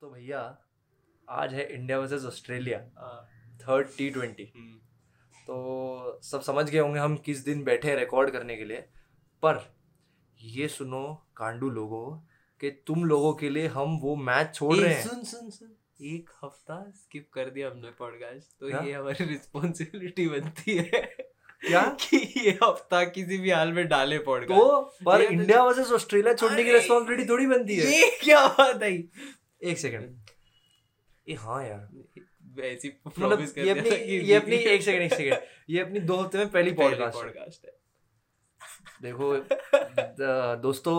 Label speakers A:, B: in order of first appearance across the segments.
A: तो भैया आज है India versus Australia third T twenty तो सब समझ गए होंगे हम किस दिन बैठे हैं रिकॉर्ड करने के लिए। पर ये सुनो कांडू लोगों कि तुम लोगों के लिए हम वो मैच छोड़ रहे हैं।
B: सुन सुन सुन। एक हफ़्ता स्किप कर दिया हमने पॉडकास्ट तो
A: क्या?
B: ये हमारी रिस्पॉन्सिबिलिटी बनती है
A: क्या?
B: कि ये हफ़्ता किसी भी हाल में डाले पॉडकास्ट
A: तो पर इंडिया वर्सेस ऑस्ट्रेलिया छोड़ने की रिस्पॉन्सिबिलिटी थोड़ी बनती है।
B: ये क्या बात है?
A: एक सेकंड। ए हाँ यार।
B: ऐसी
A: मतलब ये अपनी ये अपनी एक सेकंड एक सेकंड। ये अपनी दो हफ़्ते में पहली पॉडकास्ट
B: है।
A: देखो दोस्तों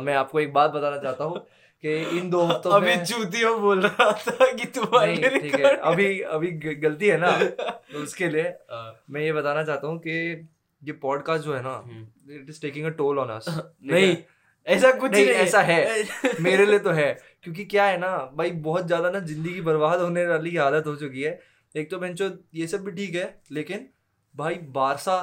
A: मैं आपको एक बात बताना चाहता हूँ कि इन दो हफ्तों
B: अभी
A: में
B: चूतियों बोल रहा था कि तुम्हारे
A: ठीक है। अभी अभी गलती है ना तो उसके लिए
B: हाँ,
A: मैं ये बताना चाहता हूँ कि ये पॉडकास्ट जो है ना। It is taking a toll on us
B: नहीं ऐसा कुछ
A: नहीं,
B: नहीं
A: ऐसा है। मेरे लिए तो है क्योंकि क्या है ना भाई बहुत ज़्यादा ना ज़िंदगी बर्बाद होने वाली हालत हो चुकी है एक तो बेंचो ये सब भी ठीक है लेकिन भाई बारसा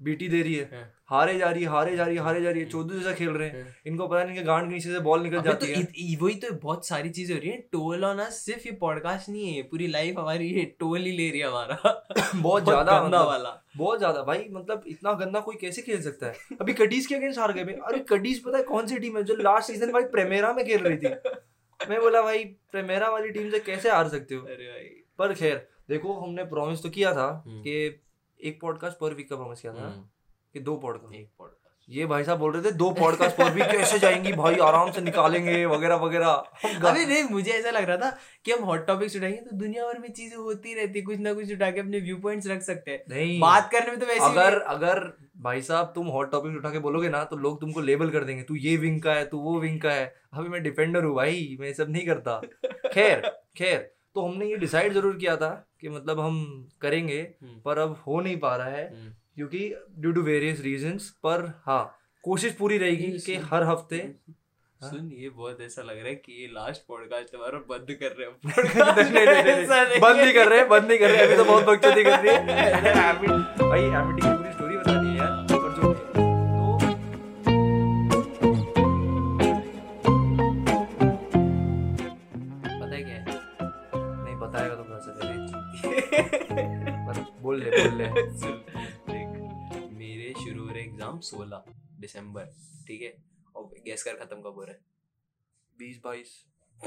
A: बीटी दे रही है
B: हाँ।
A: हारे जा रही है हारे जा रही है हारे जा रही है चौदह जैसा खेल रहे हैं। इनको पता नहीं कि गांड के नीचे से बॉल निकल जाती
B: तो
A: है।
B: वही तो बहुत सारी चीज़ें हो रही है। टोल ऑन अस सिर्फ़ ये पॉडकास्ट नहीं है पूरी लाइफ हमारी ये टोल ही ले रही है हमारा।
A: बहुत ज़्यादा
B: गंदा
A: मतलब,
B: वाला।
A: बहुत ज़्यादा। भाई मतलब इतना गंदा कोई कैसे खेल सकता है? अभी कडीज के अगेंस्ट हार गए अरे कडीज पता है कौन सी टीम है जो लास्ट सीज़न भाई प्रेमेरा में खेल रही थी? मैं बोला भाई प्रेमेरा वाली टीम से कैसे हार सकते हो?
B: अरे भाई।
A: पर खैर देखो हमने प्रॉमिस तो किया था
B: हम्म।
A: कि एक पॉडकास्ट पर वीक का प्रॉमिस किया था।
B: हम्म,
A: कि दो पॉडकास्ट
B: एक पॉडकास्ट
A: ये भाई साहब बोल रहे थे दो पॉडकास्ट पर वीक कैसे जाएँगी भाई आराम से निकालेंगे वगैरह वगैरह।
B: अबे नहीं मुझे ऐसा लग रहा था कि हम हॉट टॉपिक्स उठाएँगे तो दुनिया भर में चीज़ें होती रहती कुछ ना कुछ उठा के अपने व्यू पॉइंट्स रख सकते हैं।
A: नहीं।
B: बात करने में तो वैसे
A: अगर अगर भाई साहब तुम हॉट टॉपिक उठा के बोलोगे ना तो लोग तुमको लेबल कर देंगे तू ये विंग का है तू वो विंग का है। अभी मैं डिफेंडर हूँ भाई मैं सब नहीं करता। खैर खैर तो हमने ये डिसाइड ज़रूर किया था कि मतलब हम करेंगे
B: हम्म,
A: पर अब हो नहीं पा रहा है।
B: हम्म।
A: क्योंकि ड्यू टू वेरियस रीजन पर हाँ कोशिश पूरी रहेगी कि हर हफ़्ते हाँ?
B: सुन ये बहुत ऐसा लग रहा है कि ये लास्ट पॉडकास्ट हमारा बंद कर रहे हैं।
A: बंद नहीं कर रहे बंद नहीं कर रहे अभी तो बहुत बकचोदी कर रही है। भाई हो
B: एग्ज़ाम 16 दिसंबर ठीक है? और गैस कर खत्म कब हो रहा है?
A: बीस बाईस।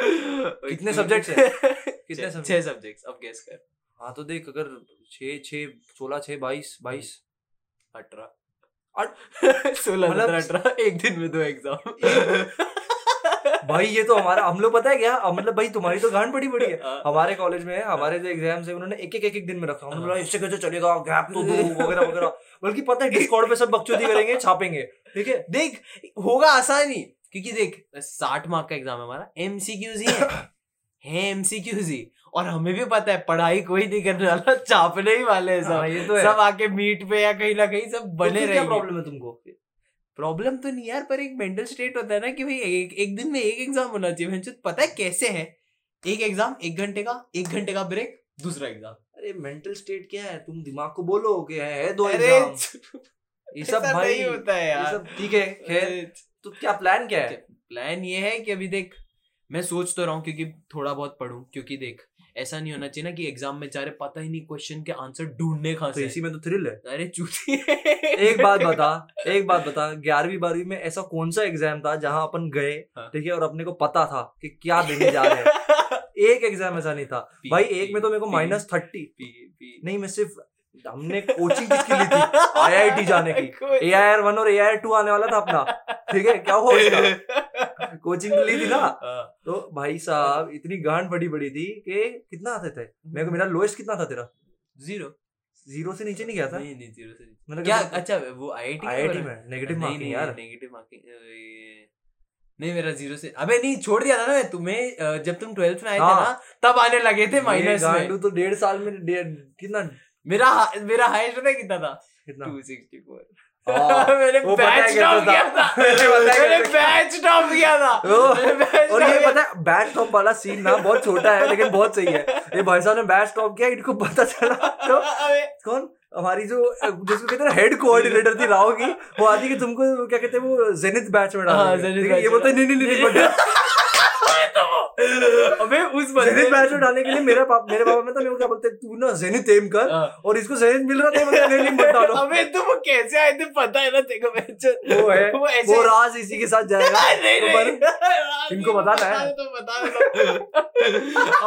A: कितने subjects हैं? कितने
B: छह- सब्जेक्ट्स अब गैस कर।
A: हाँ तो देख अगर छः छः सोलह छः बाईस बाईस।
B: अठारह। सोलह
A: मतलब-
B: अठारह एक दिन में दो एग्ज़ाम
A: भाई ये तो हमारा हम लोग पता है क्या? मतलब भाई तुम्हारी तो गांड पड़ी बड़ी है।
B: हाँ।
A: हमारे कॉलेज में हमारे जो एग्ज़ाम्स है उन्होंने एक एक एक एक दिन में रखा। हमने बोला इससे कैसे चलेगा? गैप तो दो वगैरह वगैरह। बल्कि पता है डिस्कॉर्ड पे सब बकचोदी करेंगे छापेंगे। ठीक है?
B: देख होगा आसान ही क्योंकि देख। साठ मार्क का एग्ज़ाम है हमारा। एमसीक्यूज ही। है है एमसीक्यूज ही और हमें भी पता है पढ़ाई कोई नहीं करने वाला चापने ही वाले हैं
A: हाँ,
B: सब
A: ये तो है।
B: सब आके मीट पे या कहीं ना कहीं सब
A: तो
B: बने रहेंगे।
A: प्रॉब्लम है तुमको?
B: प्रॉब्लम तो नहीं यार पर एक मेंटल स्टेट होता है ना कि भाई एक, एक दिन में एक एग्ज़ाम होना चाहिए। पता है कैसे है? एक एग्ज़ाम एक घंटे का एक घंटे का ब्रेक दूसरा एग्ज़ाम
A: अरे मेंटल स्टेट क्या है? तुम दिमाग को बोलो कि है, है दो एग्ज़ाम ये सब भाई
B: नहीं होता है यार।
A: सब ठीक है खैर। तो क्या प्लान क्या है?
B: प्लान ये है कि अभी देख मैं सोच तो रहा हूँ क्योंकि थोड़ा बहुत पढ़ूं क्योंकि देख ऐसा नहीं होना चाहिए ना कि एग्ज़ाम में चारे पता ही नहीं क्वेश्चन के आंसर ढूँढने कहाँ
A: तो इसी में तो थ्रिल है।
B: अरे चूती
A: एक बात बता एक बात बता ग्यारहवीं बारहवीं में ऐसा कौन सा एग्ज़ाम था जहाँ अपन गए
B: हाँ।
A: ठीक है और अपने को पता था कि क्या देने जा रहे हैं? एक एग्ज़ाम ऐसा नहीं था।
B: पी-
A: भाई एक में तो मेरे को माइनस थर्टी नहीं मैं सिर्फ़ हमने कोचिंग किसकी ली थी? आईआईटी जाने की।
B: कोई-
A: ए आई आर वन और ए आई आर टू आने वाला था अपना। ठीक है क्या हुआ उसका? कोचिंग ली थी ना तो भाई साहब इतनी गांड बड़ी बड़ी थी कि कितना आते थे? मेरे को मेरा लोएस्ट कितना था तेरा?
B: ज़ीरो।
A: ज़ीरो से नीचे नहीं गया था?
B: नहीं नहीं ज़ीरो से नहीं।
A: मतलब
B: क्या? अच्छा वो आईआईटी
A: आईआईटी में नेगेटिव मार्किंग यार।
B: नेगेटिव मार्किंग नहीं मेरा ज़ीरो से अबे नहीं छोड़ दिया था ना मैं तुम्हें जब तुम ट्वेल्थ में आए थे
A: हाँ।
B: ना तब आने लगे थे माइनस में।
A: गांडू तो डेढ़ साल में कितना?
B: मेरा मेरा हाईएस्ट पता है कितना था?
A: कितना?
B: 264
A: हाँ,
B: मैंने
A: है
B: बैच टॉप किया था।
A: मुझे पता
B: मैंने बैच टॉप किया था।
A: ओ,
B: मैंने batch
A: और ये पता है बैट टॉप वाला सीन ना बहुत छोटा है लेकिन बहुत सही है। ये भाई साहब ने बैट टॉप किया इनको पता चला तो कौन? हमारी जो जिसको कहते हैं हेड कोऑर्डिनेटर थी राव की वो आती कि तुमको क्या कहते हैं वो जेनिथ बैच में डाल
B: हाँ,
A: ये बोलते नहीं नहीं नहीं,
B: अबे उस बंदे
A: जेनिथ मैच में डालने के लिए मेरे पापा मेरे पापा में था मेरे को क्या बोलते तू ना जेनिथ एम कर
B: हाँ।
A: और इसको जेनिथ मिल रहा था मतलब नहीं मत डालो।
B: अबे तुम वो कैसे आए थे पता है ना तेरे को
A: वो है
B: वो
A: वो राज इसी के साथ जाएगा
B: नहीं
A: तो
B: नहीं।
A: इनको बताना है।
B: तो बता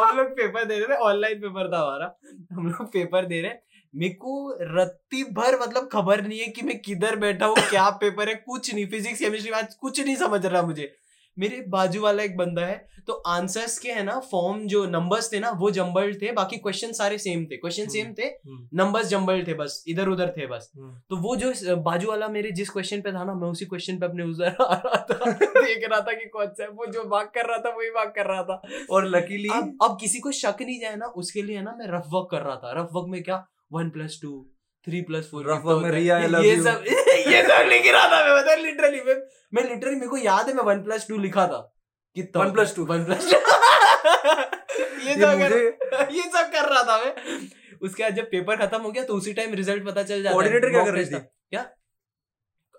B: हम लोग पेपर दे रहे थे ऑनलाइन पेपर था हमारा। हम लोग पेपर दे रहे हैं। मेरे को रत्ती भर मतलब खबर नहीं है कि मैं किधर बैठा हूँ क्या पेपर है कुछ नहीं फिजिक्स केमिस्ट्री मैथ्स कुछ नहीं समझ रहा मुझे। मेरे बाजू वाला एक बंदा है तो आंसर्स के है ना फॉर्म जो नंबर्स थे ना वो जम्बल्ड थे बाकी क्वेश्चन सारे सेम थे। क्वेश्चन सेम थे
A: हम्म।
B: नंबर्स जम्बल्ड थे बस इधर उधर थे बस।
A: हम्म।
B: तो वो जो बाजू वाला मेरे जिस क्वेश्चन पे था ना मैं उसी क्वेश्चन पे अपने उधर आ रहा था देख रहा था कि कौन सा है वो जो बात कर रहा था वही बात कर रहा था।
A: और लकीली
B: अब अब किसी को शक नहीं जाए ना उसके लिए है ना मैं रफ वर्क कर रहा था। रफ वर्क में क्या? One plus two three plus four
A: में रिया,
B: ये सब ये सब लिख रहा था मैं बता लिटरली मैं मैं लिटरली मेरे को याद है मैं वन प्लस टू लिखा था। कि
A: One plus two.
B: One plus ये सब कर ये सब कर रहा था मैं। उसके बाद जब पेपर खत्म हो गया तो उसी टाइम रिज़ल्ट पता चल जाता है।
A: कोऑर्डिनेटर क्या कर रही थी?
B: क्या?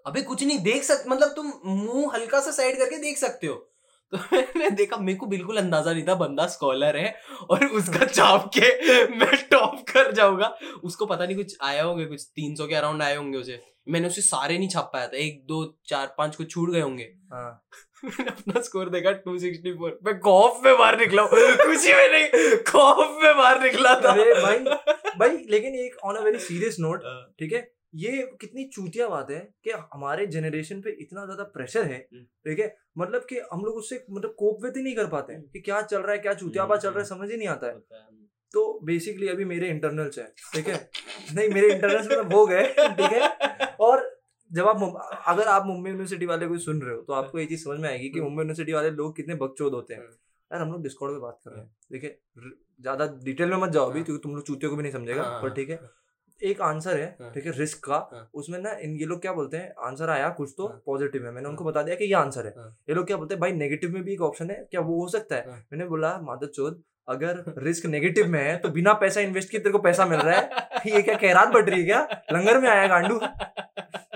B: अबे कुछ नहीं देख सक मतलब तुम मुँह हल्का सा साइड करके देख सकते हो। तो मैंने देखा मेरे को बिल्कुल अंदाज़ा नहीं था बंदा स्कॉलर है और उसका छाप के मैं टॉप कर जाऊँगा। उसको पता नहीं कुछ आया होंगे कुछ तीन सौ के अराउंड आए होंगे उसे। मैंने उसे सारे नहीं छाप पाया था एक दो चार पाँच को छूट गए होंगे।
A: हाँ।
B: मैंने अपना स्कोर देखा 264 मैं खौफ में बाहर निकला हूँ खुशी में नहीं खौफ में बाहर निकला था।
A: अरे भाई भाई लेकिन एक on a very serious note ठीक है? ये कितनी चूतिया बात है कि हमारे जनरेशन पे इतना ज़्यादा प्रेशर है
B: हम्म।
A: ठीक है? मतलब कि हम लोग उससे मतलब कोप विद ही नहीं कर पाते हैं
B: हम्म।
A: कि क्या चल रहा है क्या चूतियाबा चल रहा है समझ ही नहीं आता है। तो बेसिकली अभी मेरे इंटरनल्स है ठीक है? नहीं मेरे इंटरनल्स मतलब हो गए ठीक है? और जब आप अगर आप मुंबई यूनिवर्सिटी वाले कोई सुन रहे हो तो आपको ये चीज़ समझ में आएगी कि
B: हम्म।
A: मुंबई यूनिवर्सिटी वाले लोग कितने बकचोद होते हैं।
B: हम्म।
A: यार हम लोग डिस्कॉर्ड पे बात कर रहे हैं ठीक है? ज़्यादा डिटेल में मत जाओ अभी
B: हाँ।
A: क्योंकि तुम लोग चूतियों को भी नहीं समझेगा
B: हाँ,
A: पर
B: हाँ,
A: ठीक है। एक आंसर है
B: हाँ।
A: ठीक है रिस्क का
B: हाँ।
A: उसमें ना इन ये लोग क्या बोलते हैं आंसर आया कुछ तो
B: हाँ।
A: पॉजिटिव है मैंने उनको। बता दिया कि ये आंसर है। ये लोग क्या बोलते हैं भाई नेगेटिव में भी एक ऑप्शन है क्या वो हो सकता है। मैंने बोला माधव चौध अगर रिस्क नेगेटिव में है तो बिना पैसा इन्वेस्ट किए तेरे को पैसा मिल रहा है ये क्या खैरात बट रही है क्या लंगर में आया गांडू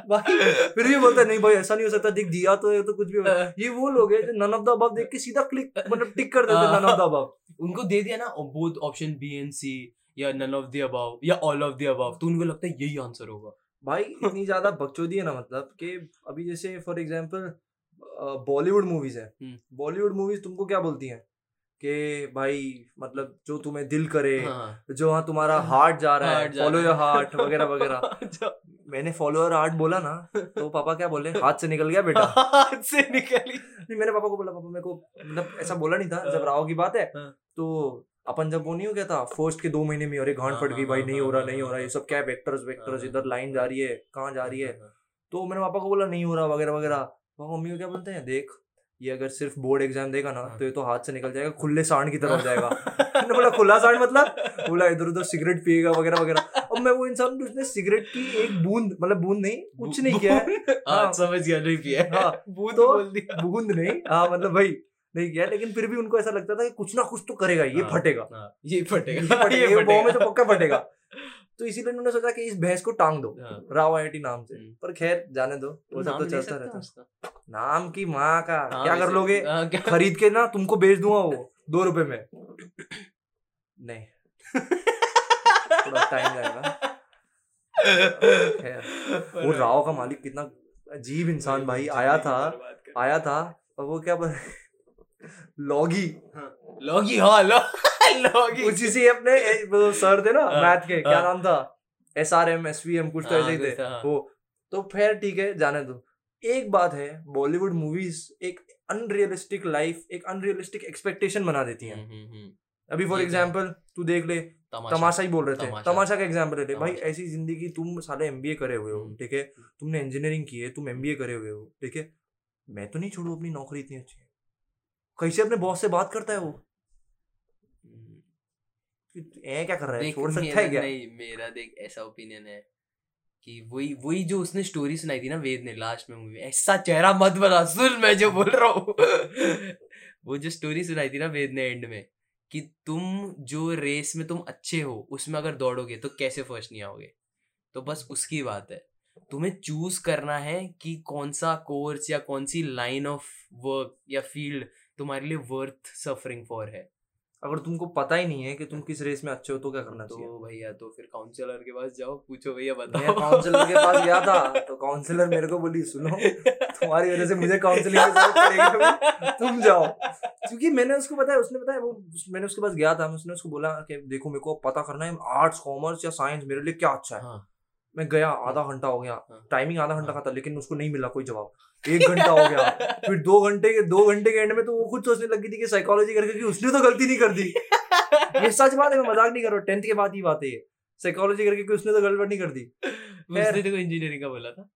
A: भाई फिर भी बोलता है नहीं भाई ऐसा नहीं हो सकता दिख दिया तो ये तो कुछ भी हो ये वो लोग हैं जो नन ऑफ़ द अबव देख के सीधा क्लिक मतलब टिक कर देते। नन ऑफ़ द अबव
B: उनको दे दिया ना both option B and C या नन ऑफ़ द अबव या ऑल ऑफ़ द अबव तो उनको लगता है यही आंसर होगा।
A: भाई इतनी ज़्यादा बकचोदी है ना मतलब कि अभी जैसे फॉर एग्जांपल बॉलीवुड मूवीज़ है। बॉलीवुड मूवीज़ तुमको क्या बोलती हैं? कि भाई मतलब जो तुम्हें दिल करे
B: हाँ।
A: जो हाँ तुम्हारा हार्ट जा रहा है फॉलो योर हार्ट वगैरह वगैरह।
B: अच्छा,
A: मैंने फॉलो योर हार्ट बोला ना तो पापा क्या बोले हाथ से निकल गया बेटा।
B: हाथ से निकली।
A: नहीं मैंने पापा को बोला पापा मेरे को मतलब ऐसा बोला नहीं था जब राव की बात है
B: हाँ।
A: तो अपन जब वो नहीं हो गया था फ़र्स्ट के दो महीने में अरे गांड
B: हाँ,
A: फट गई
B: हाँ,
A: भाई
B: हाँ,
A: नहीं
B: हाँ,
A: रहा नहीं हो रहा ये सब क्या वेक्टर्स वेक्टर्स इधर लाइन जा रही है कहाँ जा रही है तो मैंने पापा को बोला नहीं हो रहा वगैरह वगैरह। पापा मम्मी को क्या बोलते हैं? देख ये अगर सिर्फ़ बोर्ड एग्ज़ाम देगा ना। तो ये तो हाथ से निकल जाएगा खुले सांड की तरह हो जाएगा। मैंने बोला खुला सांड मतलब? बोला इधर उधर सिगरेट पिएगा वगैरह वगैरह। अब मैं वो इंसान जिसने सिगरेट की एक बूंद मतलब बूंद नहीं कुछ नहीं किया है।
B: समझ गया नहीं पिया हाँ बूंद
A: तो-
B: बोल दिया।
A: बूंद नहीं हाँ मतलब भाई नहीं किया लेकिन फिर भी उनको ऐसा लगता था कि कुछ ना कुछ तो करेगा ये
B: हाँ,
A: फटेगा।
B: हाँ, ये फटेगा
A: फटेगा
B: ये
A: बॉम्ब में तो पक्का फटेगा। तो इसीलिए उन्होंने सोचा कि इस भैंस को टांग दो
B: हाँ।
A: राव आई नाम से।
B: हम्म।
A: पर खैर जाने दो वो सब तो चलता रहता नाम की माँ का क्या कर लोगे? खरीद के ना तुमको बेच दूँगा वो दो रुपए में। नहीं। थोड़ा टाइम जाएगा वो राव का मालिक कितना अजीब इंसान भाई आया था आया था और वो क्या लॉगी।
B: लॉगी हाँ लॉगी।
A: उसी से अपने वो सर थे ना
B: हाँ,
A: मैथ के क्या
B: हाँ।
A: नाम था? S R M S V M कुछ तो
B: हाँ,
A: ऐसे ही थे।
B: हाँ।
A: वो तो फिर ठीक है जाने दो। एक बात है बॉलीवुड मूवीज़ एक अनरियलिस्टिक लाइफ एक अनरियलिस्टिक एक्सपेक्टेशन बना देती हैं।
B: हम्म, हम्म, हम्म।
A: अभी फॉर
B: ये तो
A: एग्ज़ाम्पल तू देख ले
B: तमाशा।
A: तमाशा ही बोल रहे थे।
B: तमाशा।
A: तमाशा का एग्ज़ाम्पल ले भाई। ऐसी ज़िंदगी तुम साले एमबीए करे हुए हो। ठीक है? तुमने इंजीनियरिंग की है तुम एमबीए करे हुए हो ठीक है? मैं तो नहीं छोड़ू अपनी नौकरी इतनी अच्छी। कैसे अपने बॉस से बात करता है वो। ए क्या कर रहा है? छोड़ सकता है क्या?
B: नहीं मेरा देख ऐसा ओपिनियन है कि वही वही जो उसने स्टोरी सुनाई थी ना वेद ने लास्ट में मूवी ऐसा चेहरा मत बना सुन मैं जो बोल रहा हूँ। वो जो स्टोरी सुनाई थी ना वेद ने एंड में कि तुम जो रेस में तुम अच्छे हो उसमें अगर दौड़ोगे तो कैसे फ़र्स्ट नहीं आओगे? तो बस उसकी बात है। तुम्हें चूज़ करना है कि कौन सा कोर्स या कौन सी लाइन ऑफ़ वर्क या फ़ील्ड तुम्हारे लिए वर्थ सफरिंग फॉर है।
A: अगर तुमको पता ही नहीं है कि तुम किस रेस में अच्छे हो तो क्या करना
B: तो
A: चाहिए?
B: भैया तो फिर काउंसलर के पास जाओ पूछो भैया बताओ।
A: काउंसलर के पास गया था तो काउंसलर मेरे को बोली सुनो तुम्हारी वजह से मुझे काउंसलिंग तुम जाओ। क्योंकि मैंने उसको बताया उसने बताया वो मैंने उसके पास गया था उसने उसको बोला कि देखो मेरे को पता करना है आर्ट्स कॉमर्स या साइंस मेरे लिए क्या अच्छा है।
B: हाँ।
A: मैं गया आधा घंटा हो गया।
B: हाँ।
A: टाइमिंग आधा घंटा
B: हाँ।
A: का था लेकिन उसको नहीं मिला कोई जवाब। एक घंटा हो गया। फिर दो घंटे के दो घंटे के एंड में तो वो खुद सोचने लगी थी कि साइकोलॉजी करके कि उसने तो गलती नहीं कर दी। ये सच बात है मैं मज़ाक नहीं कर रहा टेंथ के बाद ही बात है साइकोलॉजी करके कि उसने तो गड़बड़ नहीं कर दी।
B: उसने देखो इंजीनियरिंग का बोला था।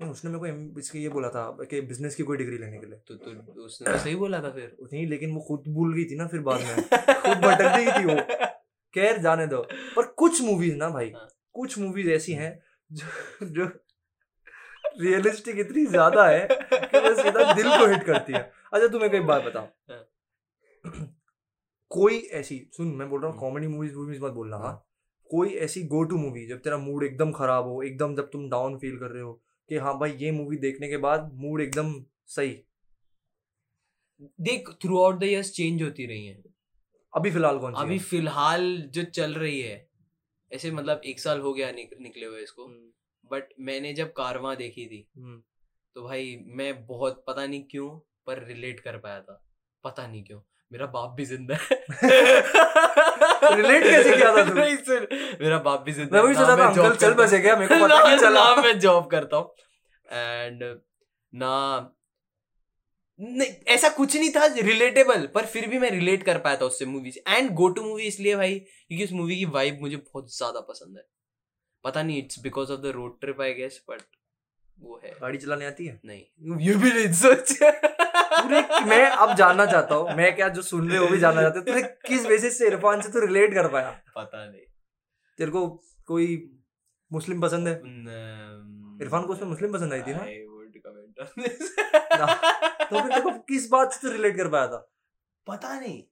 A: नहीं, उसने मेरे को एम- इसके ये बोला था कि बिज़नेस की कोई डिग्री लेने के लिए।
B: तो तो उसने तो सही बोला था फिर।
A: नहीं लेकिन वो खुद भूल गई थी ना फिर बाद में। खुद भटक गई थी वो। खैर जाने दो। पर कुछ मूवीज़ ना भाई।
B: हाँ।
A: कुछ मूवीज़ ऐसी हैं जो जो रियलिस्टिक इतनी ज़्यादा है कि वो सीधा दिल को हिट करती है अच्छा तुम्हें कोई बात बताओ
B: हाँ।
A: कोई ऐसी सुन मैं बोल रहा हूँ। कॉमेडी मूवीज़ मूवीज़ मत बोलना हाँ। कोई ऐसी गो टू मूवी जब तेरा मूड एकदम खराब हो एकदम जब तुम डाउन फील कर रहे हो कि हाँ भाई ये मूवी देखने के बाद मूड एकदम सही
B: देख throughout the years change होती रही है
A: अभी फ़िलहाल कौन सी
B: अभी फ़िलहाल जो चल रही है ऐसे मतलब एक साल हो गया निक, निकले हुए इसको। बट मैंने जब कारवा देखी थी
A: हम्म,
B: तो भाई मैं बहुत पता नहीं क्यों पर रिलेट कर पाया था। पता नहीं क्यों मेरा बाप भी ज़िंदा है।
A: Relate कैसे किया था?
B: नहीं, सुन, मेरा बाप भी ज़िंदा
A: मैं वही सोचा था अंकल चल। बसे क्या मेरे को पता नहीं चला।
B: मैं जॉब करता हूँ। एंड ना नहीं ऐसा कुछ नहीं था रिलेटेबल पर फिर भी मैं रिलेट कर पाया था उससे मूवी से एंड गो टू मूवी इसलिए भाई क्योंकि उस मूवी की वाइब मुझे बहुत ज़्यादा पसंद है। पता नहीं it's because of the road trip I guess but वो है।
A: गाड़ी चलाने आती है?
B: नहीं ये भी नहीं सोच।
A: मैं अब जानना चाहता हूँ मैं क्या जो सुन रहे हो भी जानना चाहते तूने किस बेसिस से इरफान से तू रिलेट कर पाया?
B: पता नहीं।
A: तेरे को कोई मुस्लिम पसंद है? इरफान को उसमें मुस्लिम पसंद आई थी ना?
B: This.
A: तो फिर किस बात से रिलेट कर पाया था?
B: पता नहीं।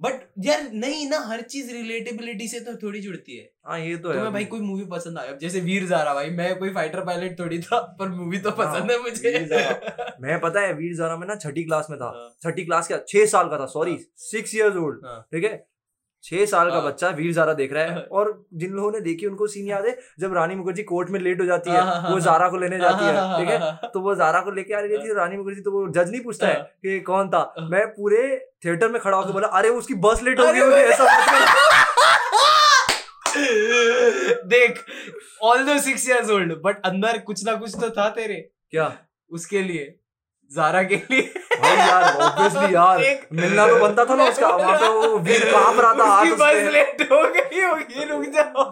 B: बट यार नहीं ना हर चीज़ रिलेटेबिलिटी से तो थोड़ी जुड़ती है।
A: हाँ ये तो है
B: तुम्हें भाई कोई मूवी पसंद आया। अब जैसे वीर जारा भाई मैं कोई फाइटर पायलट थोड़ी था पर मूवी तो पसंद है मुझे।
A: मैं पता है वीर जारा में ना छठी क्लास में था।
B: हाँ।
A: छठी क्लास क्या? छह साल का था सॉरी
B: हाँ।
A: सिक्स इयर्स ओल्ड
B: हाँ।
A: ठीक है? छह साल का
B: हाँ।
A: बच्चा वीर जारा देख रहा है
B: हाँ।
A: और जिन लोगों ने देखी उनको सीन याद है जब रानी मुखर्जी कोर्ट में लेट हो जाती है
B: हाँ,
A: वो। जारा को लेने जाती है ठीक है तो वो जारा को लेके आ रही थी रानी मुखर्जी तो वो जज नहीं पूछता है। कि कौन था। मैं पूरे थिएटर में खड़ा होकर बोला अरे उसकी बस लेट हो गई ऐसा
B: देख ऑल दो सिक्स इयर्स ओल्ड बट अंदर कुछ ना कुछ तो था तेरे
A: क्या
B: उसके लिए जारा के लिए।
A: भाई यार ऑब्वियसली यार मिलना तो बनता था ना उसका वहाँ पे वो वीर काँप रहा था हाथ
B: उसकी बस लेट हो गई होगी रुक जाओ।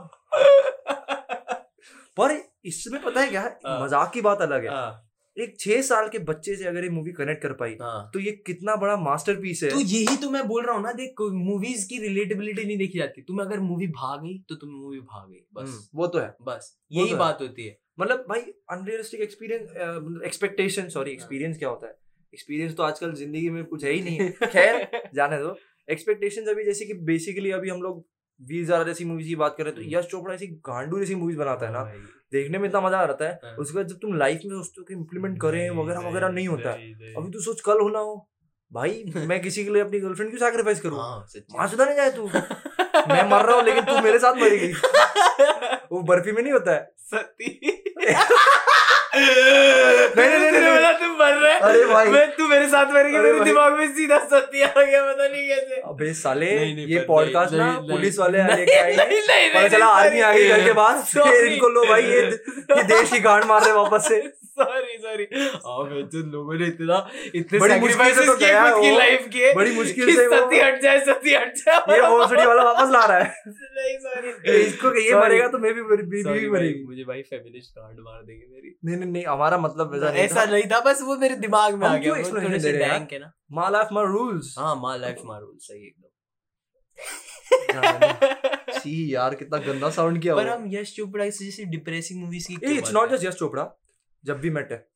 A: पर इसमें पता है क्या हाँ। मज़ाक की बात अलग है।
B: हाँ,
A: एक छह साल के बच्चे से अगर ये मूवी कनेक्ट कर पाई
B: हाँ।
A: तो ये कितना बड़ा मास्टरपीस है।
B: तो यही तो मैं बोल रहा हूँ ना देख मूवीज़ की रिलेटेबिलिटी नहीं देखी जाती। तुम अगर मूवी भाग गई तो तुम मूवी भाग गई बस।
A: हम्म, वो तो है।
B: बस यही
A: तो है।
B: बात होती है।
A: मतलब भाई unrealistic experience expectation sorry experience क्या होता है? एक्सपीरियंस तो आजकल ज़िंदगी में कुछ है ही नहीं। है खैर जाने दो। एक्सपेक्टेशंस अभी जैसे कि बेसिकली अभी हम लोग वीर जारा जैसी मूवीज़ की बात करें तो
B: हम्म।
A: यश चोपड़ा ऐसी गांडू जैसी मूवीज़ बनाता है ना। देखने में इतना मज़ा आ रहा है।
B: हाँ।
A: उसके बाद जब तुम लाइफ में सोचते हो कि इम्प्लीमेंट करें वगैरह वगैरह नहीं होता है। अभी तू सोच कल होना हो। भाई मैं किसी के लिए अपनी गर्लफ्रेंड क्यों सैक्रिफाइस करूँ?
B: हाँ।
A: माँ सुधा नहीं जाए तू। मैं मर रहा हूँ लेकिन तू मेरे साथ मरेगी वो बर्फ़ी में नहीं होता है।
B: सती।
A: नहीं, नहीं, नहीं।
B: बोला तुम मर रहा है।
A: अरे भाई।
B: मैं तू मेरे साथ मरेगी मेरे। दिमाग में सीधा सती आ गया पता नहीं कैसे।
A: अबे साले
B: नहीं, नहीं,
A: ये पॉडकास्ट
B: नहीं,
A: ना
B: नहीं,
A: पुलिस
B: नहीं,
A: वाले
B: नहीं,
A: लेके आएँगे
B: नहीं, नहीं,
A: पता
B: नहीं,
A: चला
B: नहीं,
A: आर्मी आ गई घर के बाद फिर. इनको लो भाई ये ये देश की गांड मार रहे वापस से।
B: सॉरी सॉरी तो लोगों ने इतना इतने
A: बड़ी मुश्किल से
B: sacrifices
A: तो
B: किए खुद की लाइफ के
A: बड़ी मुश्किल से
B: सती हट जाए सती हट जाए।
A: ये भोसड़ी वाला वापस ला रहा है।
B: नहीं सॉरी
A: इसको ये मरेगा तो मैं भी
B: Sorry
A: भी मरेगी।
B: मुझे भाई फेमिनिस्ट कार्ड मार देंगे मेरी।
A: नहीं नहीं नहीं हमारा मतलब वैसा नहीं
B: ऐसा नहीं था बस वो मेरे दिमाग में आ गया
A: क्यों
B: वो
A: explanation
B: थोड़े से
A: रहे हैं
B: ना।
A: माय लाइफ माय रूल्स
B: हाँ माँ लाइफ माँ रूल सही एकदम।
A: सी यार कितना गंदा साउंड किया
B: पर हम यश चोपड़ा जैसे डिप्रेसिंग मूवीज़ की
A: it's not just Yash Chopra. जब भी मेट है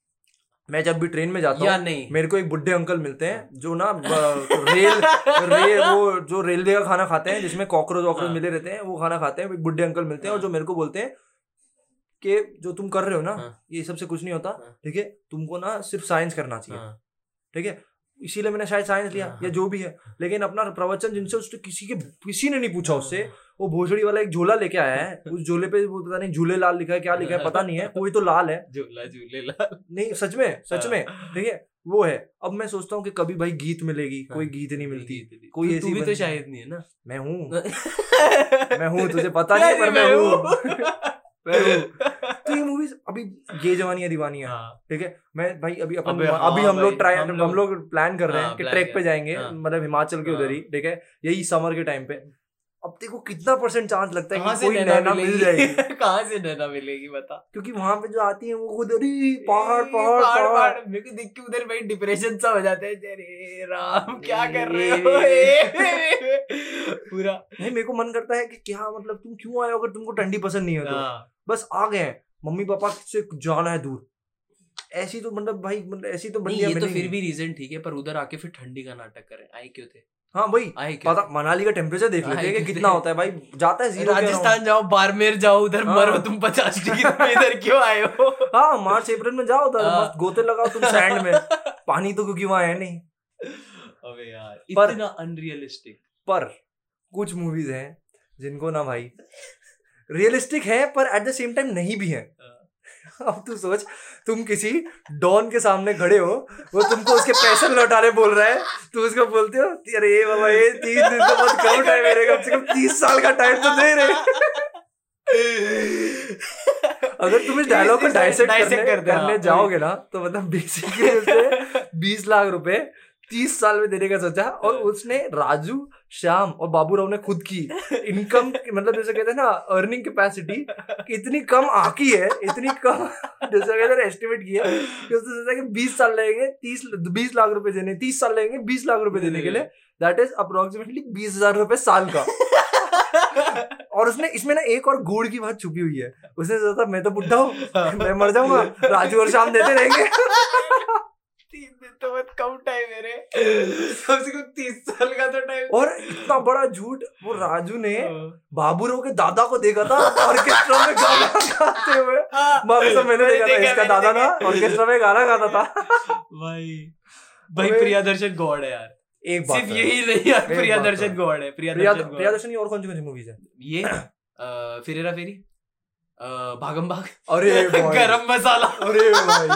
A: मैं जब भी ट्रेन में जाता हूँ
B: नहीं
A: मेरे को एक बुढ़े अंकल मिलते हैं जो ना रेल रेल वो जो रेलवे का खाना खाते हैं जिसमें कॉकरोच वॉकरोच
B: हाँ।
A: मिले रहते हैं वो खाना खाते हैं एक बुढ़े अंकल मिलते हैं और जो मेरे को बोलते हैं कि जो तुम कर रहे हो ना
B: हाँ।
A: ये सबसे कुछ नहीं होता
B: हाँ।
A: ठीक है तुमको ना सिर्फ़ साइंस करना चाहिए
B: हाँ,
A: ठीक है इसीलिए मैंने शायद साइंस लिया
B: हाँ,
A: या
B: हाँ।
A: जो भी है। लेकिन अपना प्रवचन जिनसे उसने किसी के किसी ने नहीं पूछा उससे वो भोसड़ी वाला एक झोला लेके आया है। उस झोले पे वो पता नहीं झूले लाल लिखा है क्या लिखा है पता नहीं है कोई तो लाल है।
B: झूला झूले लाल।
A: नहीं सच में सच में। ठीक है वो है। अब मैं सोचता हूँ कि कभी भाई गीत मिलेगी कोई
B: हाँ,
A: गीत नहीं मिलती।
B: कोई
A: कोई ऐसी
B: भी तो शायद नहीं है ना?
A: मैं हूँ। मैं हूँ तुझे पता नहीं पर मैं हूँ। तो ये मूवीज़ अभी ये जवानी है दीवानी है।
B: हाँ,
A: ठीक है? मैं भाई अभी अपन अभी
B: हाँ
A: हम लोग ट्राई
B: हम लोग-
A: प्लान कर रहे
B: हाँ,
A: हैं कि ट्रैक पे जाएँगे
B: हाँ।
A: मतलब हिमाचल के उधर ही
B: हाँ।
A: ठीक है? यही समर के टाइम पे। अब देखो कितना परसेंट चांस लगता है कि कोई
B: नैना
A: मिल जाएगी।
B: कहाँ से नैना मिलेगी बता।
A: क्योंकि वहाँ पे जो आती है वो खुद अरे पहाड़ पहाड़ पहाड़
B: मेरे को देख के उधर भाई डिप्रेशन सा हो जाता है अरे राम क्या कर रहे हो? पूरा।
A: नहीं मेरे को मन करता है कि क्या मतलब तुम क्यों आए हो अगर तुमको ठंडी पसंद नहीं है तो?
B: हाँ,
A: बस आ गए हैं। मम्मी पापा से जाना है दूर। ऐसी तो मतलब भाई मतलब ऐसी तो
B: नहीं ये तो फिर भी रीजन ठीक है पर उधर आके फिर ठंडी का नाटक करें। आए क्यों थे?
A: हाँ भाई
B: आए क्यों
A: पता मनाली का टेम्परेचर देख लेते हैं कि कितना होता है भाई। जाता है ज़ीरो
B: राजस्थान जाओ बाड़मेर जाओ उधर
A: हाँ।
B: मरो तुम पचास डिग्री में इधर क्यों आए हो?
A: हाँ मार्च अप्रैल में जाओ उधर
B: हाँ।
A: मस्त गोते लगाओ तुम सैंड में। पानी तो क्योंकि वहाँ है नहीं।
B: अबे यार इतना अनरियलिस्टिक
A: पर कुछ मूवीज़ हैं जिनको ना भाई रियलिस्टिक है पर एट द सेम टाइम नहीं भी है। अब तू सोच तुम किसी डॉन के सामने खड़े हो वो तुमको उसके पैसे लौटाने बोल रहा है तू उसको बोलते हो अरे ये बाबा ये तीस दिन तो बहुत कम टाइम मेरे कम से कम तीस साल का टाइम तो दे रहे अगर तुम इस डायलॉग को डाइसेक्ट करने, करने जाओगे ना तो मतलब बेसिकली बीस लाख रुपए तीस साल में देने का सोचा और उसने राजू श्याम और बाबू राव ने खुद की इनकम मतलब जैसे कहते हैं ना अर्निंग कैपेसिटी इतनी कम आकी है इतनी कम जैसे कहते हैं एस्टिमेट किया कि उसने सोचा कि बीस साल लगेंगे तीस बीस लाख रुपए देने तीस साल लगेंगे बीस लाख रुपए देने के लिए। दैट इज़ अप्रोक्सीमेटली बीस हज़ार रुपए साल का। और उसने इसमें ना एक और गुड़ की बात छुपी हुई है। उसने सोचा मैं तो बुढ़ा हूँ। मैं मर जाऊँगा राजू और श्याम देते रहेंगे।
B: बहुत कम टाइम मेरे कम से कम तीस साल का तो टाइम
A: और इतना बड़ा झूठ वो राजू ने बाबूराव के दादा को देखा था ऑर्केस्ट्रा में गाना गाते हुए। मैं कसम मैंने देखा था इसका दादा ना ऑर्केस्ट्रा में गाना गाता था।
B: भाई भाई प्रिया दर्शन गॉड है यार।
A: एक बात
B: सिर्फ़ यही नहीं यार प्रिया दर्शन गॉड है। प्रिया
A: प्रिया
B: दर्शन
A: प्रिया दर्शन की और कौन सी कौन सी मूवीज़ है?
B: ये फिरेरा फेरी अ, भागम भाग
A: अरे
B: गरम मसाला।
A: अरे भाई।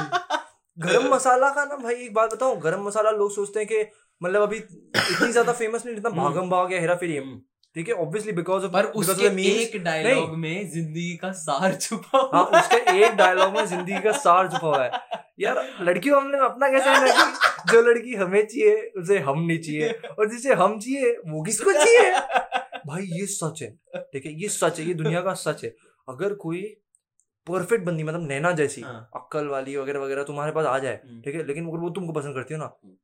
A: गरम मसाला का ना भाई एक बात बताऊँ गरम मसाला लोग सोचते हैं कि मतलब अभी इतनी ज़्यादा फ़ेमस नहीं जितना
B: हम्म।
A: भागम भाग या हेरा फेरी
B: हम्म।
A: ठीक है ऑब्वियसली बिकॉज़ ऑफ़
B: पर उसके एक डायलॉग में ज़िंदगी का सार छुपा हुआ
A: हाँ उसके एक डायलॉग में ज़िंदगी का सार छुपा हुआ है। यार लड़कियों हमने अपना कैसे है जो लड़की हमें चाहिए उसे हम नहीं चाहिए और जिसे हम चाहिए वो किसको चाहिए? भाई ये सच है। ठीक है ये सच है ये दुनिया का सच है। अगर कोई परफेक्ट बंदी मतलब नैना जैसी
B: हाँ।
A: अक्कल वाली वगैरह वगैरह तुम्हारे पास आ जाए
B: हम्म।
A: ठीक है लेकिन अगर वो तुमको पसंद करती हो ना
B: हम्म।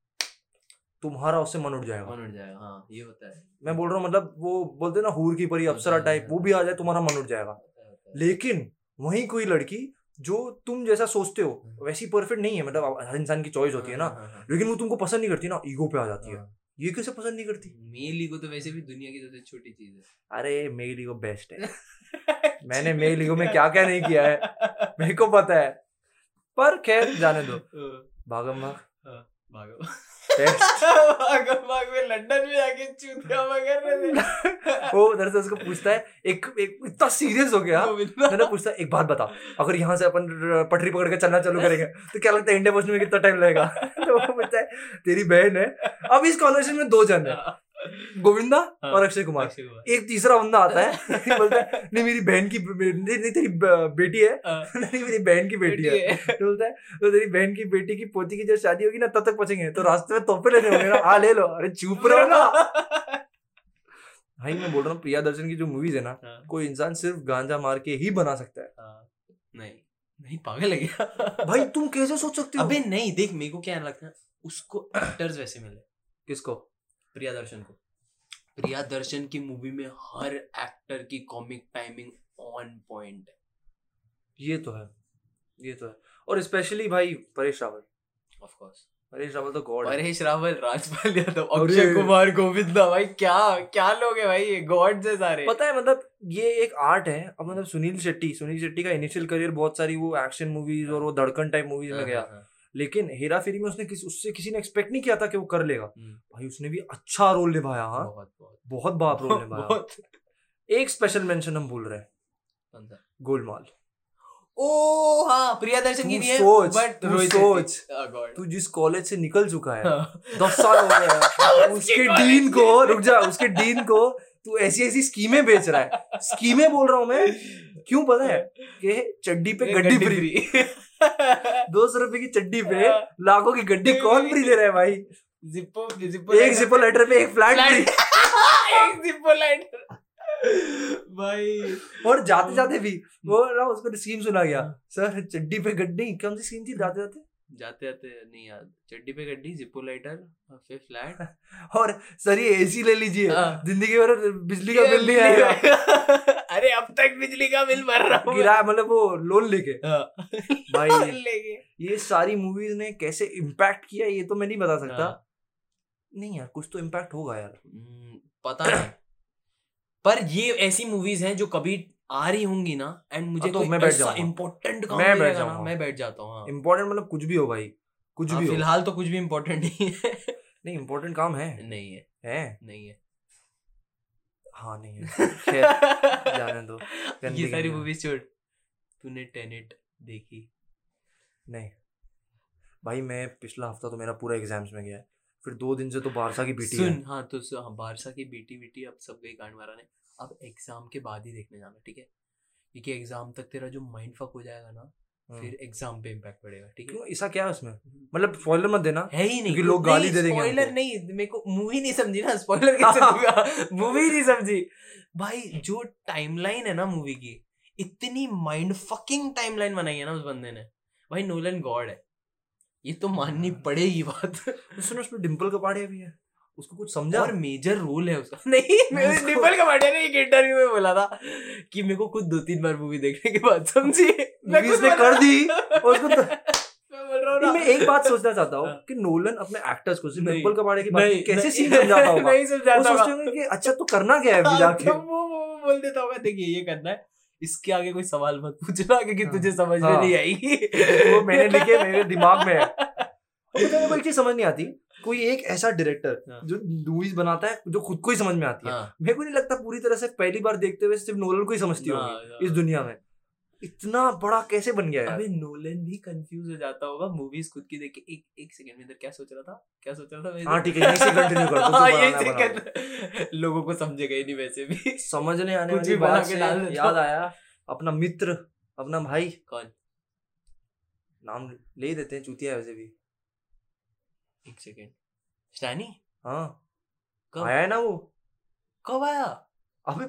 A: तुम्हारा उससे मन उठ जाएगा
B: कौन उठ जाएगा हाँ ये होता है
A: मैं बोल रहा हूँ मतलब वो बोलते ना हूर की परी अप्सरा
B: हाँ,
A: टाइप
B: हाँ,
A: वो भी आ जाए तुम्हारा मन उठ जाएगा
B: है, है।
A: लेकिन वही कोई लड़की जो तुम जैसा सोचते हो वैसी परफेक्ट नहीं है मतलब हर इंसान की चॉइस होती है ना
B: हाँ, हाँ, हाँ।
A: लेकिन वो तुमको पसंद नहीं करती ना ईगो पे आ जाती है
B: हाँ।
A: ये कैसे पसंद नहीं करती
B: मेल ईगो तो वैसे भी दुनिया की सबसे छोटी चीज़ है
A: अरे मेल ईगो बेस्ट है मैंने मेल ईगो में क्या क्या नहीं किया है? मेरे को पता है। पर खैर जाने दो। भागम भाग।
B: भागो।
A: बेस्ट
B: भाग में लंदन में जाके चूतिया वगैरह
A: वो उधर से उसको पूछता है एक एक इतना सीरियस हो गया। मैंने पूछता एक बात बता अगर यहाँ से अपन पटरी पकड़ के चलना चालू करेंगे तो क्या लगता है इंडिया पहुँचने में कितना टाइम लगेगा? तो वो पूछता है तेरी बहन है। अब इस कॉन्वर्सेशन में दो जन है। गोविंदा
B: हाँ,
A: और अक्षय कुमार। एक तीसरा बंदा आता है। बोलता है नहीं मेरी बहन की नहीं नहीं, तेरी बेटी है।
B: हाँ,
A: नहीं मेरी बहन की बेटी है। बोलता है तो तेरी बहन की बेटी की पोती की जब शादी होगी ना तब तक पहुँचेंगे तो रास्ते में तोहफे लेने होंगे ना। हाँ ले लो। अरे चुप रहो ना। भाई मैं बोल रहा हूँ प्रिया दर्शन की जो मूवीज़ है ना
B: हाँ,
A: कोई इंसान सिर्फ़ गांजा मार के ही बना सकता है।
B: हाँ, नहीं। नहीं पागल है क्या?
A: भाई तुम कैसे सोच सकते हो?
B: अबे नहीं देख मेरे को क्या लगता है उसको एक्टर्स वैसे मिले।
A: किसको?
B: प्रिया दर्शन को। प्रिया दर्शन की मूवी में हर एक्टर की कॉमिक टाइमिंग ऑन पॉइंट है।
A: ये तो है ये तो है। और स्पेशली भाई परेश रावल।
B: ऑफ़ कोर्स
A: परेश रावल तो गॉड है।
B: परेश रावल राजपाल यादव अक्षय कुमार गोविंदा भाई क्या क्या लोग है भाई ये गॉड से सारे।
A: पता है मतलब ये एक आर्ट है। अब मतलब सुनील शेट्टी सुनील शेट्टी का इनिशियल करियर बहुत सारी वो एक्शन मूवीज़ और वो धड़कन टाइप मूवीज़ में गया। लेकिन हेरा फेरी में उसने किसी उससे किसी ने एक्सपेक्ट नहीं किया था कि वो कर लेगा।
B: हम्म,
A: भाई उसने भी अच्छा रोल निभाया हाँ।
B: बहुत बहुत।
A: बहुत बाप रोल निभाया। एक स्पेशल मेंशन हम भूल रहे हैं। गोलमाल।
B: ओ हाँ प्रिया दर्शन की भी है बट रोहित
A: सोच।
B: Oh.
A: तू जिस कॉलेज से निकल चुका है
B: हाँ।
A: दस साल हो गए
B: उसके
A: डीन को रुक जा उसके डीन को तू ऐसी ऐसी स्कीमें बेच रहा है। स्कीमें बोल रहा हूँ मैं क्यों पता है? कि चड्डी पे गड्डी फ्री। दो सौ रुपए की चड्डी पे लाखों की गड्डी कौन फ्री दे रहा है भाई?
B: जिप्पो जिप्पो
A: एक जिपो लेटर पे एक फ्लैट फ्री
B: एक जिप्पो लाइटर भाई।
A: और जाते जाते भी वो ना उसको स्कीम सुना गया।
B: हाँ।
A: सर चड्डी पे गड्डी कौन सी स्कीम थी? जाते जाते?
B: जाते जाते नहीं याद चड्डी पे गड्डी जिप्पो लाइटर और फिर फ्लैट
A: और सर ये एसी ले लीजिए।
B: हाँ।
A: ज़िंदगी भर बिजली का बिल नहीं आएगा।
B: अरे अब तक बिजली का बिल भर रहा हूँ
A: किराया मतलब वो लोन लेके।
B: हाँ।
A: भाई
B: लेके।
A: ये सारी मूवीज़ ने कैसे इम्पैक्ट किया ये तो मैं नहीं बता सकता।
B: हाँ।
A: नहीं यार कुछ तो इम्पैक्ट होगा यार।
B: हम्म, पता नहीं। पर ये ऐसी मूवीज़ हैं जो कभी आ रही होंगी ना एंड मुझे
A: हाँ, तो मैं बैठ जाऊँगा।
B: इम्पोर्टेंट काम
A: मैं बैठ जाऊँगा।
B: मैं बैठ जाता हूँ हाँ।
A: इम्पोर्टेंट मतलब कुछ भी हो भाई कुछ भी
B: फ़िलहाल तो कुछ भी इम्पोर्टेंट नहीं है।
A: नहीं इम्पोर्टेंट काम है।
B: नहीं है।
A: है।
B: नहीं है।
A: हाँ नहीं है। जाने दो।
B: ये सारी मूवीज़ छोड़। तूने टेनेट देखी।
A: नहीं। भाई मैं पिछला हफ़्ता तो मेरा पूरा एग्ज़ाम्स में गया है। फिर दो दिन से तो बारसा की है।
B: सुन हाँ तो हाँ, बारसा की बीटी बीटी अब सब गई कांड मारा ने। अब एग्ज़ाम के बाद ही देखने जाना ठीक है? क्योंकि एग्ज़ाम तक तेरा जो माइंड फक हो जाएगा ना। फिर एग्ज़ाम पे इम्पैक्ट पड़ेगा ठीक है?
A: ऐसा क्या है उसमें? मतलब स्पॉइलर मत देना
B: है ही नहीं।
A: क्योंकि लोग गाली दे देंगे
B: स्पॉइलर नहीं मेरे को मूवी नहीं समझी ना स्पॉइलर कैसे दूँगा? मूवी नहीं समझी। भाई जो टाइमलाइन है ना मूवी की इतनी माइंड फकिंग टाइमलाइन बनाई है ना उस बंदे ने। भाई नोलन गॉड है। ये तो माननी पड़ेगी बात।
A: सुन उसमें डिम्पल कपाड़िया भी है। उसको कुछ समझा।
B: और मेजर रोल है उसका। नहीं डिम्पल कपाड़िया ने एक इंटरव्यू में बोला था कि मेरे को खुद दो तीन बार मूवी देखने के बाद समझी। मैं
A: Movies
B: खुद
A: ने
B: बोल
A: कर दी और उसको तो-
B: मैं
A: एक बात सोचना चाहता हूँ
B: हाँ।
A: कि नोलन अपने एक्टर्स को सिर्फ़ डिम्पल कपाड़िया की बात कैसे सीन समझाता होगा?
B: नहीं
A: वो
B: समझाता
A: सोचते
B: होगा।
A: कि अच्छा तो करना क्या है अभी
B: हाँ,
A: जाके?
B: तो वो बोल देता होगा देखिए ये करना है। इसके आगे कोई सवाल मत पूछना क्योंकि
A: हाँ।
B: तुझे समझ में। नहीं आएगी
A: वो मैंने लिखे मेरे दिमाग में है। और पता है मेरे को एक चीज़ समझ नहीं आती। कोई एक ऐसा डायरेक्टर
B: हाँ।
A: जो मूवीज़ बनाता है जो खुद को ही समझ में आती है।
B: हाँ,
A: मेरे को नहीं लगता पूरी तरह से पहली बार देखते हुए सिर्फ़ नोलन को ही समझती होगी। इस दुनिया में। इतना बड़ा कैसे बन गया
B: अबे नोलन भी कंफ्यूज हो जाता होगा मूवीज़ खुद की देख के। एक एक सेकंड में इधर क्या सोच रहा था? क्या सोच रहा था
A: हाँ ठीक है यहीं से कंटिन्यू कर दो
B: हाँ, यहीं से
A: बना दो।
B: कर लोगों को समझेगा ही नहीं वैसे भी।
A: समझने आने वाली बात से याद आया अपना मित्र अपना भाई।
B: कौन?
A: नाम ले देते हैं चूतिया वैसे भी।
B: एक सेकंड। स्टैनी
A: हाँ।
B: कब?
A: आया है ना वो?
B: कब आया?
A: अबे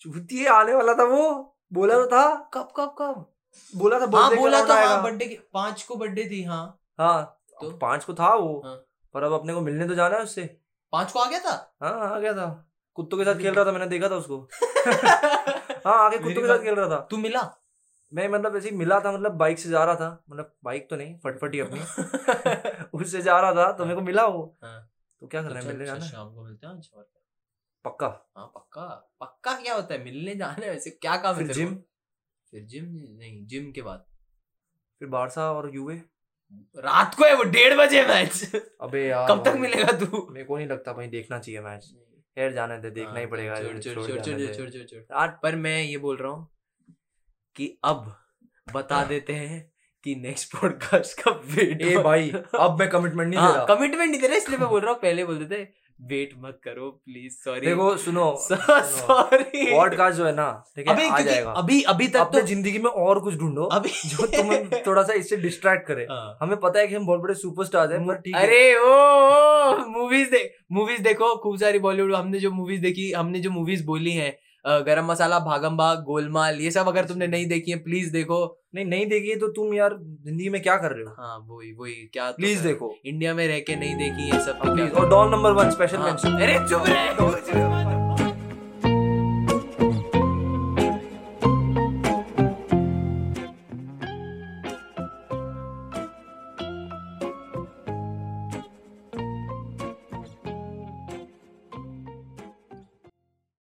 A: चूतिया आने वाला था वो। बोला तो था।
B: कब कब कब?
A: बोला था
B: हाँ बोला था हाँ बर्थडे पाँच को बर्थडे थी हाँ।
A: हाँ
B: तो?
A: तो पाँच को था वो।
B: हाँ।
A: पर अब अपने को मिलने तो जाना है उससे।
B: पाँच को आ गया था?
A: हाँ आ गया था। कुत्तों के साथ खेल रहा था मैंने देखा था उसको। हाँ आगे कुत्तों के साथ खेल रहा था।
B: तू मिला?
A: मैं मतलब ऐसे ही मिला था मतलब बाइक से जा रहा था। मतलब बाइक तो नहीं फटफटी अपनी। उससे जा रहा था तो मेरे को मिला वो।
B: हाँ।
A: तो क्या
B: तो
A: करना है मिलने जाना
B: शाम को मिलते हैं आज और
A: पक्का।
B: हाँ पक्का। पक्का क्या होता है? मिलने जाना है वैसे क्या काम है
A: जिम
B: फिर जिम नहीं जिम के बाद।
A: फिर बारसा और यूवे
B: रात को है वो डेढ़ बजे मैच
A: अबे यार
B: कब तक मिलेगा तू?
A: मेरे को नहीं लगता भाई देखना चाहिए मैच यार जाने दे देखना ही
B: हाँ,
A: पड़ेगा
B: छोड़ छोड़
A: छोड़
B: छोड़ छोड़ पर मैं ये बोल रहा हूँ कि अब बता देते हैं कि नेक्स्ट पॉडकास्ट का वेट
A: ए भाई अब मैं कमिटमेंट नहीं दे
B: हाँ
A: रहा।
B: कमिटमेंट नहीं दे रहा इसलिए मैं बोल रहा हूँ पहले बोल देते वेट मत करो प्लीज़ सॉरी
A: देखो सुनो
B: सॉरी
A: पॉडकास्ट जो है ना ठीक है
B: अभी
A: आ जाएगा।
B: अभी अभी तक
A: अपने
B: तो
A: ज़िंदगी में और कुछ ढूंढो
B: अभी
A: जो तुम्हें थोड़ा सा इससे डिस्ट्रैक्ट करे।
B: हाँ।
A: हमें पता है कि हम बहुत बड़े सुपरस्टार हैं पर ठीक है।
B: अरे ओ, मूवीज़ देख मूवीज़ देखो खूब सारी बॉलीवुड हमने जो मूवीज़ देखी हमने जो मूवीज़ बोली हैं गरम मसाला भागम भाग गोलमाल ये सब अगर तुमने नहीं देखी है प्लीज़ देखो।
A: नहीं नहीं देखी है तो तुम यार ज़िंदगी में क्या कर रहे हो?
B: हाँ वही वही क्या तो
A: प्लीज़
B: है।
A: देखो।
B: इंडिया में रह के नहीं देखी ये सब तो
A: और डॉन नंबर वन स्पेशल
B: अरे चुप रहे।